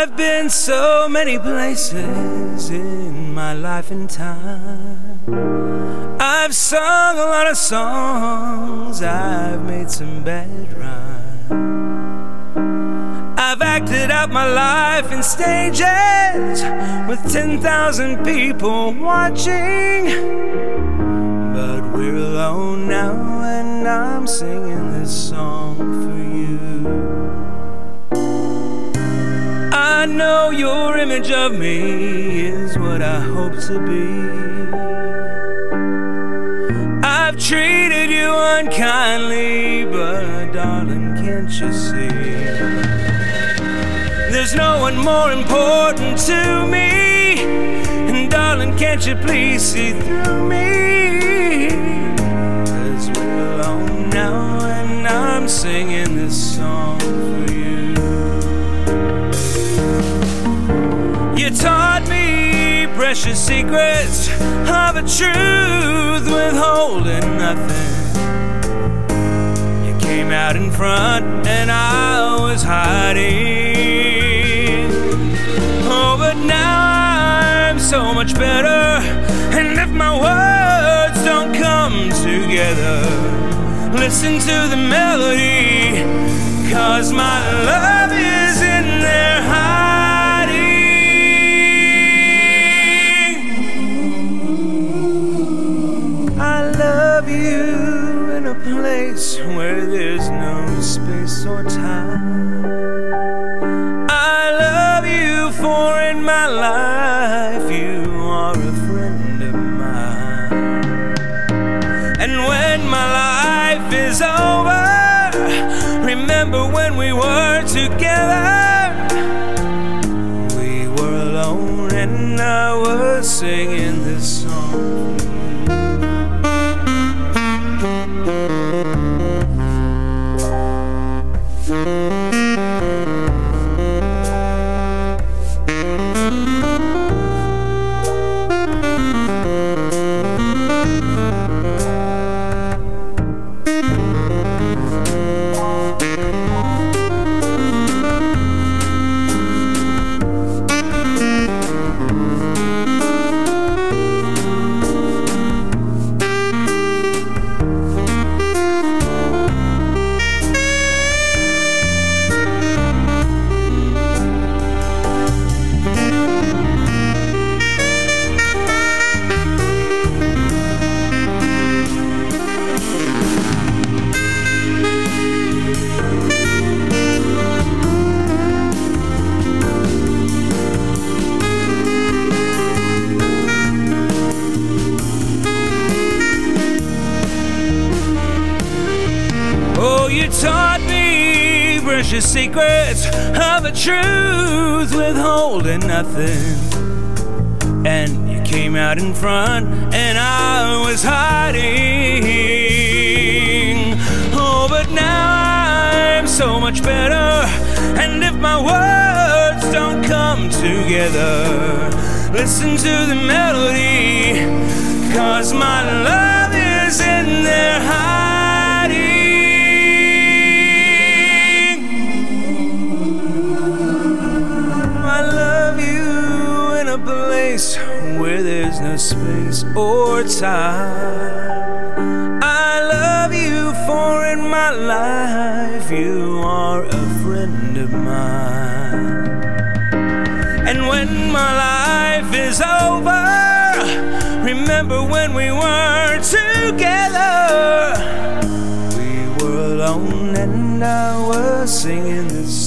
I've been so many places in my life and time. I've sung a lot of songs, I've made some bad rhymes. I've acted out my life in stages with 10,000 people watching. But we're alone now, and I'm singing this song for you. Know your image of me is what I hope to be. I've treated you unkindly, but darling, can't you see? There's no one more important to me. And darling, can't you please see through me? Cause we're alone now, and I'm singing precious secrets of a truth withholding nothing. You came out in front and I was hiding. Oh, but now I'm so much better. And if my words don't come together, listen to the melody. Cause my love is or time. I love you for in my life you are a friend of mine. And when my life is over, remember when we were together. We were alone and I was singing this taught me precious secrets of a truth withholding nothing. And you came out in front, and I was hiding. Oh, but now I'm so much better. And if my words don't come together, listen to the melody. Cause my love is in there hiding. Space or time. I love you for in my life you are a friend of mine. And when my life is over, remember when we were together. We were alone and I was singing this